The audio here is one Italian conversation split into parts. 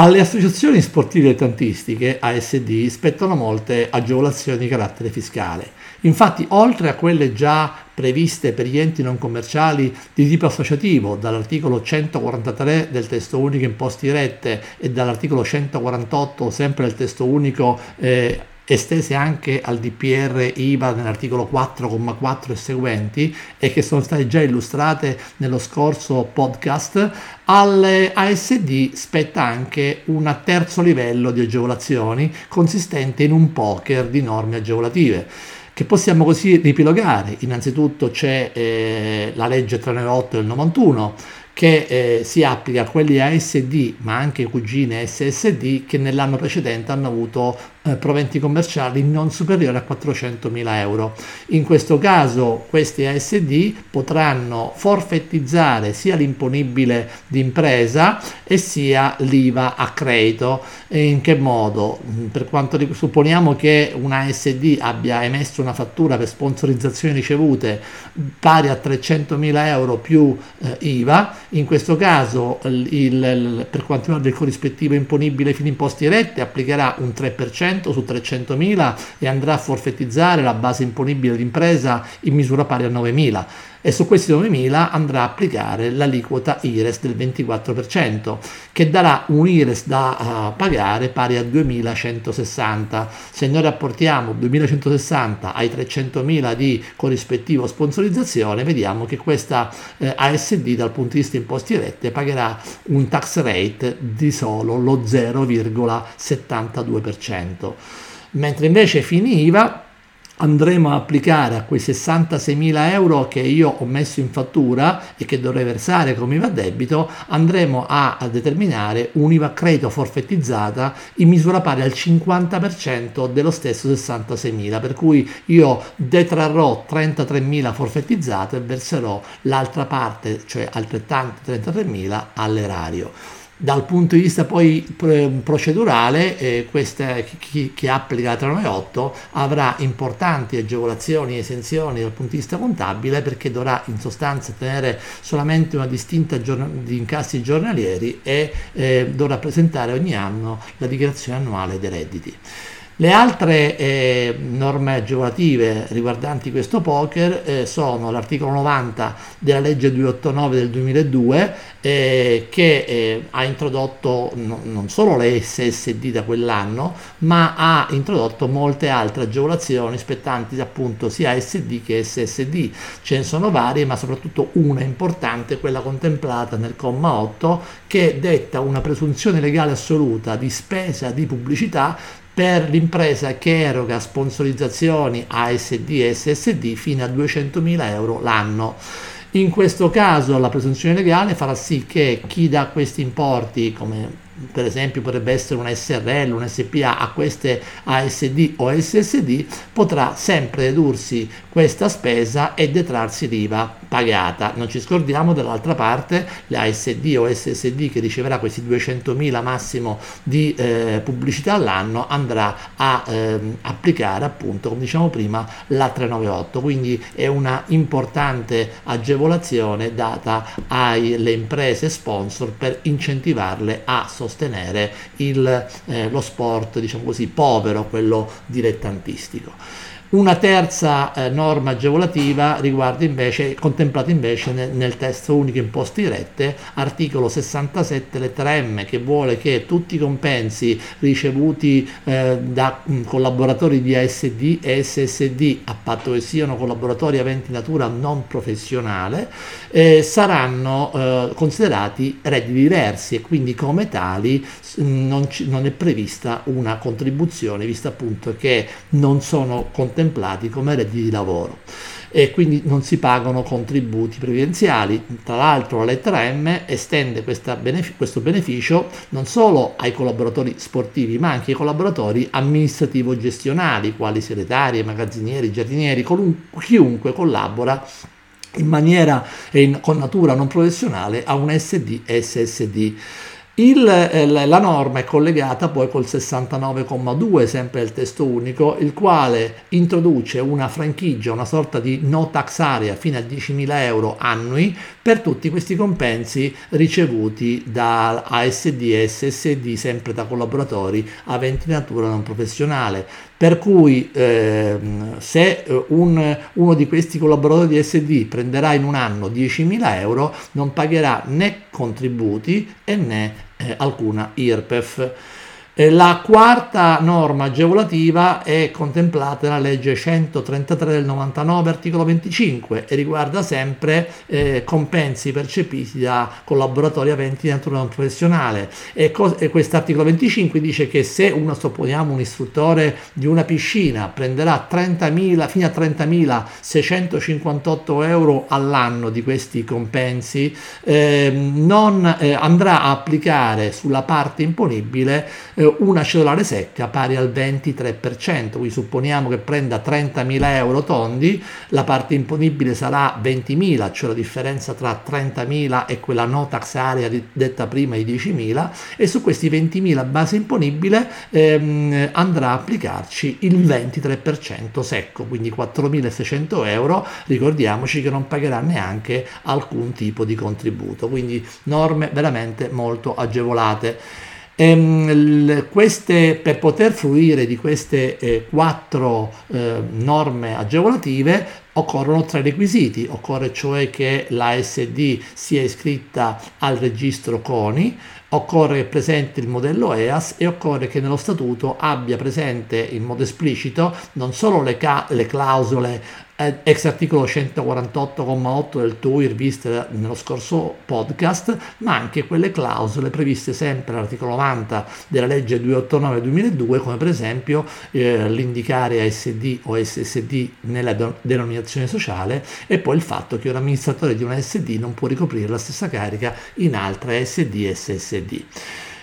Alle associazioni sportive dilettantistiche, ASD, spettano molte agevolazioni di carattere fiscale. Infatti, oltre a quelle già previste per gli enti non commerciali di tipo associativo dall'articolo 143 del testo unico imposti rette e dall'articolo 148 sempre del testo unico eh, estese anche al DPR IVA nell'articolo 4,4 e seguenti e che sono state già illustrate nello scorso podcast, alle ASD spetta anche un terzo livello di agevolazioni consistente in un poker di norme agevolative che possiamo così ripilogare. Innanzitutto c'è eh, la legge 398 del 91 che eh, si applica a quelli ASD ma anche cugine SSD che nell'anno precedente hanno avuto eh, proventi commerciali non superiori a 400.000 euro. In questo caso questi ASD potranno forfettizzare sia l'imponibile d'impresa e sia l'IVA a credito. In che modo? Mm, per quanto supponiamo che un ASD abbia emesso una fattura per sponsorizzazioni ricevute pari a 300.000 euro più eh, IVA, in questo caso il, il, per quanto riguarda il corrispettivo imponibile fino imposti rette applicherà un 3% 100 su 300.000 e andrà a forfettizzare la base imponibile d'impresa in misura pari a 9.000 e su questi 9.000 andrà a applicare l'aliquota IRES del 24% che darà un IRES da uh, pagare pari a 2.160. Se noi rapportiamo 2.160 ai 300.000 di corrispettivo sponsorizzazione vediamo che questa eh, ASD dal punto di vista imposti rette pagherà un tax rate di solo lo 0,72%. Mentre invece finiva andremo a applicare a quei 66.000 euro che io ho messo in fattura e che dovrei versare come IVA debito, andremo a, a determinare un'IVA credito forfettizzata in misura pari al 50% dello stesso 66.000, per cui io detrarrò 33.000 forfettizzate e verserò l'altra parte, cioè altrettanto 33.000 all'erario. Dal punto di vista poi procedurale, eh, questa, chi, chi, applica la 398 avrà importanti agevolazioni e esenzioni dal punto di vista contabile perché dovrà in sostanza tenere solamente una distinta giorn- di incassi giornalieri e eh, dovrà presentare ogni anno la dichiarazione annuale dei redditi. Le altre eh, norme agevolative riguardanti questo poker eh, sono l'articolo 90 della legge 289 del 2002 eh, che eh, ha introdotto no, non solo le SSD da quell'anno ma ha introdotto molte altre agevolazioni spettanti appunto sia SD che SSD. Ce ne sono varie ma soprattutto una importante, quella contemplata nel comma 8 che detta una presunzione legale assoluta di spesa di pubblicità per l'impresa che eroga sponsorizzazioni ASD e SSD fino a 200.000 euro l'anno. In questo caso la presunzione legale farà sì che chi dà questi importi come per esempio potrebbe essere una SRL, un SPA a queste ASD o SSD, potrà sempre dedursi questa spesa e detrarsi l'IVA pagata. Non ci scordiamo dall'altra parte l'ASD o SSD che riceverà questi 200.000 massimo di eh, pubblicità all'anno andrà a eh, applicare appunto, come diciamo prima, la 398. Quindi è una importante agevolazione data alle imprese sponsor per incentivarle a sostenere sostenere il, eh, lo sport, diciamo così, povero, quello dilettantistico. Una terza eh, norma agevolativa riguarda invece, contemplata invece nel, nel, testo unico imposti dirette, articolo 67 lettera M, che vuole che tutti i compensi ricevuti eh, da mh, mm, collaboratori di ASD e SSD, a patto che siano collaboratori aventi natura non professionale, eh, saranno eh, considerati redditi diversi e quindi come tali non, ci, non è prevista una contribuzione, visto appunto che non sono contemplati contemplati come redditi di lavoro e quindi non si pagano contributi previdenziali. Tra l'altro la lettera M estende benefic- questo beneficio non solo ai collaboratori sportivi ma anche ai collaboratori amministrativo-gestionali quali segretari, magazzinieri, giardinieri, chiunque collabora in maniera e con natura non professionale a un SD SSD. Il, eh, la norma è collegata poi col 69,2 sempre del testo unico, il quale introduce una franchigia, una sorta di no tax area fino a 10.000 euro annui per tutti questi compensi ricevuti da ASD e SSD, sempre da collaboratori aventi natura non professionale. Per cui eh, se un, uno di questi collaboratori di SD prenderà in un anno 10.000 euro, non pagherà né contributi né eh, alcuna IRPEF. Eh, la quarta norma agevolativa è contemplata nella legge 133 del 99, articolo 25, e riguarda sempre eh, compensi percepiti da collaboratori aventi natura non professionale. E, co- e questo articolo 25 dice che se uno, supponiamo, un istruttore di una piscina prenderà 30.000, fino a 30.658 euro all'anno di questi compensi, eh, non eh, andrà a applicare sulla parte imponibile una cedolare secca pari al 23%, quindi supponiamo che prenda 30.000 euro tondi, la parte imponibile sarà 20.000, cioè la differenza tra 30.000 e quella no tax area detta prima di 10.000 e su questi 20.000 base imponibile ehm, andrà a applicarci il 23% secco, quindi 4.600 euro, ricordiamoci che non pagherà neanche alcun tipo di contributo, quindi norme veramente molto agevolate. Ehm, queste, per poter fruire di queste eh, quattro eh, norme agevolative occorrono tre requisiti, occorre cioè che la SD sia iscritta al registro CONI, occorre che presenti il modello EAS e occorre che nello statuto abbia presente in modo esplicito non solo le, ca- le clausole eh, ex articolo 148,8 del TUIR viste nello scorso podcast, ma anche quelle clausole previste sempre all'articolo 90 della legge 289-2002, come per esempio eh, l'indicare ASD o SSD nella denominazione sociale e poi il fatto che un amministratore di una SD non può ricoprire la stessa carica in altre SD e SSD.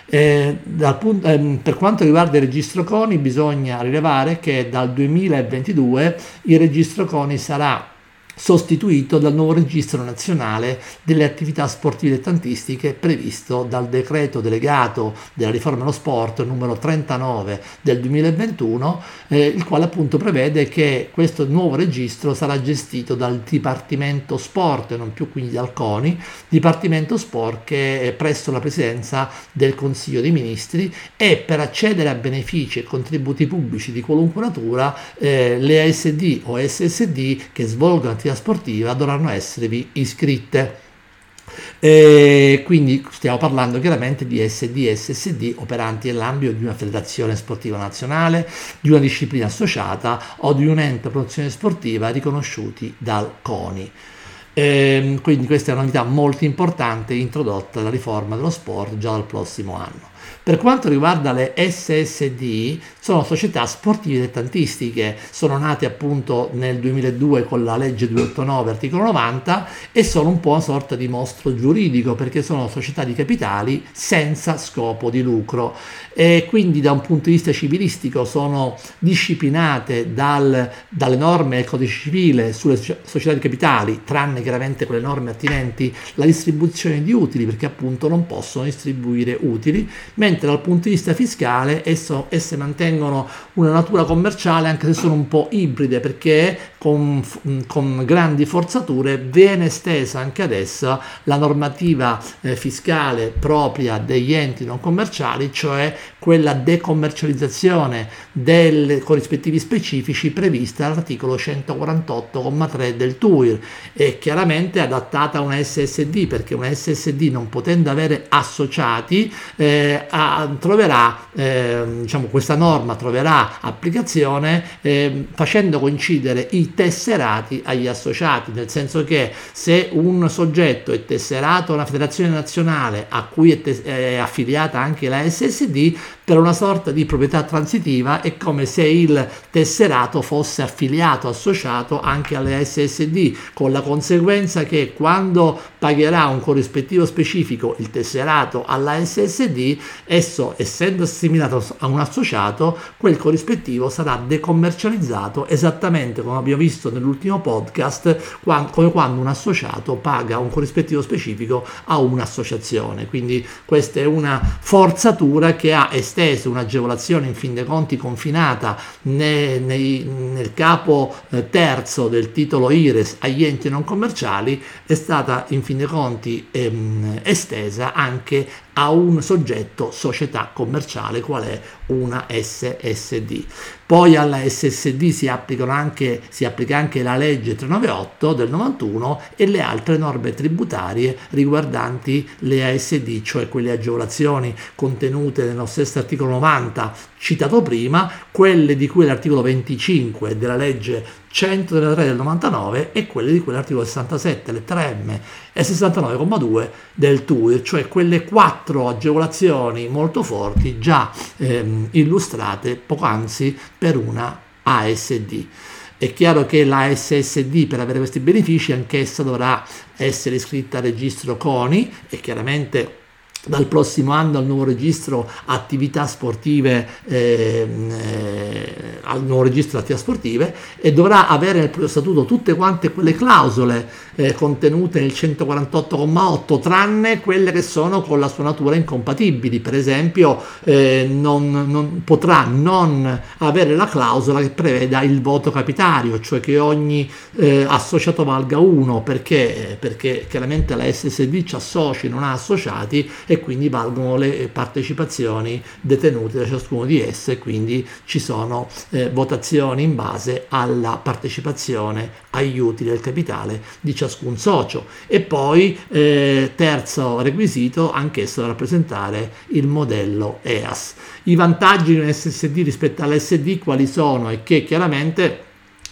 Eh, punto, eh, per quanto riguarda il registro CONI bisogna rilevare che dal 2022 il registro CONI sarà sostituito dal nuovo registro nazionale delle attività sportive dilettantistiche previsto dal decreto delegato della riforma dello sport numero 39 del 2021, eh, il quale appunto prevede che questo nuovo registro sarà gestito dal Dipartimento Sport, non più quindi dal CONI, Dipartimento Sport che è presso la presidenza del Consiglio dei Ministri e per accedere a benefici e contributi pubblici di qualunque natura eh, le ASD o SSD che svolgono attività sportiva dovranno esservi iscritte. E quindi stiamo parlando chiaramente di SD e SSD operanti nell'ambito di una federazione sportiva nazionale, di una disciplina associata o di un ente promozione sportiva riconosciuti dal CONI. E ehm, quindi questa è una novità molto importante introdotta dalla riforma dello sport già dal prossimo anno. Per quanto riguarda le SSD, sono società sportive dilettantistiche, sono nate appunto nel 2002 con la legge 289 articolo 90 e sono un po' una sorta di mostro giuridico perché sono società di capitali senza scopo di lucro. E quindi da un punto di vista civilistico sono disciplinate dal, dalle norme del codice civile sulle società di capitali, tranne chiaramente quelle norme attinenti alla distribuzione di utili perché appunto non possono distribuire utili, mentre mentre dal punto di vista fiscale esso, esse mantengono una natura commerciale anche se sono un po' ibride perché con, con grandi forzature viene estesa anche adesso la normativa eh, fiscale propria degli enti non commerciali, cioè quella decommercializzazione dei corrispettivi specifici prevista all'articolo 148,3 del TUIR e chiaramente adattata a una SSD perché una SSD non potendo avere associati eh, troverà, eh, diciamo, questa norma troverà applicazione eh, facendo coincidere i tesserati agli associati, nel senso che se un soggetto è tesserato a una federazione nazionale a cui è, tes- è affiliata anche la SSD, per una sorta di proprietà transitiva è come se il tesserato fosse affiliato, associato anche alle SSD, con la conseguenza che quando pagherà un corrispettivo specifico il tesserato alla SSD, Esso, essendo assimilato a un associato, quel corrispettivo sarà decommercializzato esattamente come abbiamo visto nell'ultimo podcast, come quando un associato paga un corrispettivo specifico a un'associazione. Quindi questa è una forzatura che ha esteso un'agevolazione in fin dei conti confinata nei, nei, nel capo eh, terzo del titolo IRES agli enti non commerciali, è stata in fin dei conti ehm, estesa anche a un soggetto società commerciale qual è una SSD. Poi alla SSD si, anche, si, applica anche la legge 398 del 91 e le altre norme tributarie riguardanti le ASD, cioè quelle agevolazioni contenute nello stesso articolo 90 citato prima, quelle di cui l'articolo 25 della legge 103 del 99 e quelle di cui l'articolo 67, lettera M e 69,2 del TUIR, cioè quelle quattro agevolazioni molto forti già ehm, illustrate poc'anzi per una ASD. È chiaro che la SSD per avere questi benefici anch'essa dovrà essere iscritta al registro CONI e chiaramente dal prossimo anno al nuovo registro attività sportive eh, eh, al nuovo registro attività sportive e dovrà avere nel proprio statuto tutte quante quelle clausole eh, contenute nel 148,8 tranne quelle che sono con la sua natura incompatibili. Per esempio eh, non, non, potrà non avere la clausola che preveda il voto capitario cioè che ogni eh, associato valga uno perché, perché chiaramente la SSD ci associ non ha associati e quindi valgono le partecipazioni detenute da ciascuno di esse quindi ci sono eh, votazioni in base alla partecipazione agli utili del capitale di ciascun socio e poi eh, terzo requisito anch'esso da rappresentare il modello EAS. I vantaggi di un SSD rispetto all'SD quali sono e che chiaramente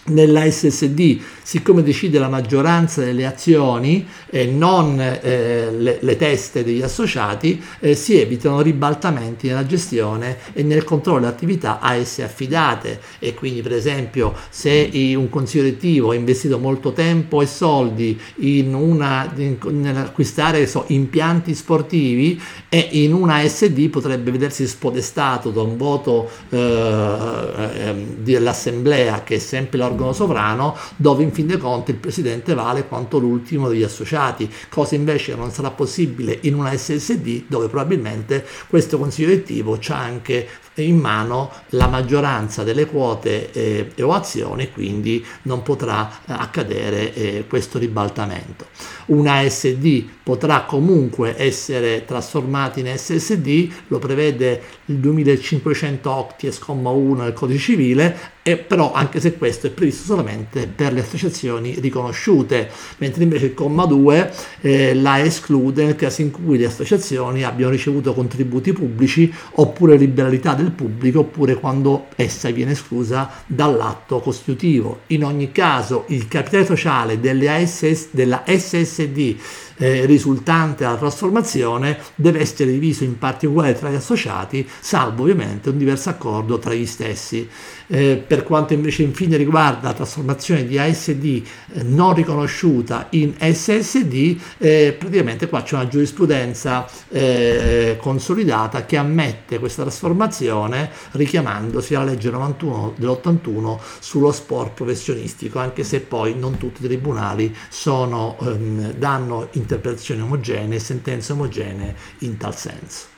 nella SSD, siccome decide la maggioranza delle azioni e non eh, le, le, teste degli associati, eh, si evitano ribaltamenti nella gestione e nel controllo delle attività a esse affidate. E quindi per esempio se un consiglio direttivo ha investito molto tempo e soldi in una, in, nell'acquistare so, impianti sportivi e in una SD potrebbe vedersi spodestato da un voto eh, ehm, dell'assemblea che è sempre l'organizzazione organo sovrano dove in fin dei conti il presidente vale quanto l'ultimo degli associati, cosa invece non sarà possibile in una SSD dove probabilmente questo consiglio direttivo c'ha anche in mano la maggioranza delle quote eh, o azioni, quindi non potrà eh, accadere eh, questo ribaltamento. Una SD potrà comunque essere trasformata in SSD, lo prevede il 2500 Octies, 1 del codice civile, e però anche se questo è previsto solamente per le associazioni riconosciute, mentre invece il comma 2 eh, la esclude nel caso in cui le associazioni abbiano ricevuto contributi pubblici oppure liberalità del pubblico oppure quando essa viene esclusa dall'atto costitutivo. In ogni caso il capitale sociale delle ASS, della SSD eh, risultante dalla trasformazione deve essere diviso in parti uguali tra gli associati, salvo ovviamente un diverso accordo tra gli stessi. Eh, per quanto invece infine riguarda la trasformazione di ASD eh, non riconosciuta in SSD, eh, praticamente qua c'è una giurisprudenza eh, consolidata che ammette questa trasformazione richiamandosi alla legge 91 dell'81 sullo sport professionistico, anche se poi non tutti i tribunali sono, ehm, danno in interpretazioni omogenee, sentenze omogenee in tal senso.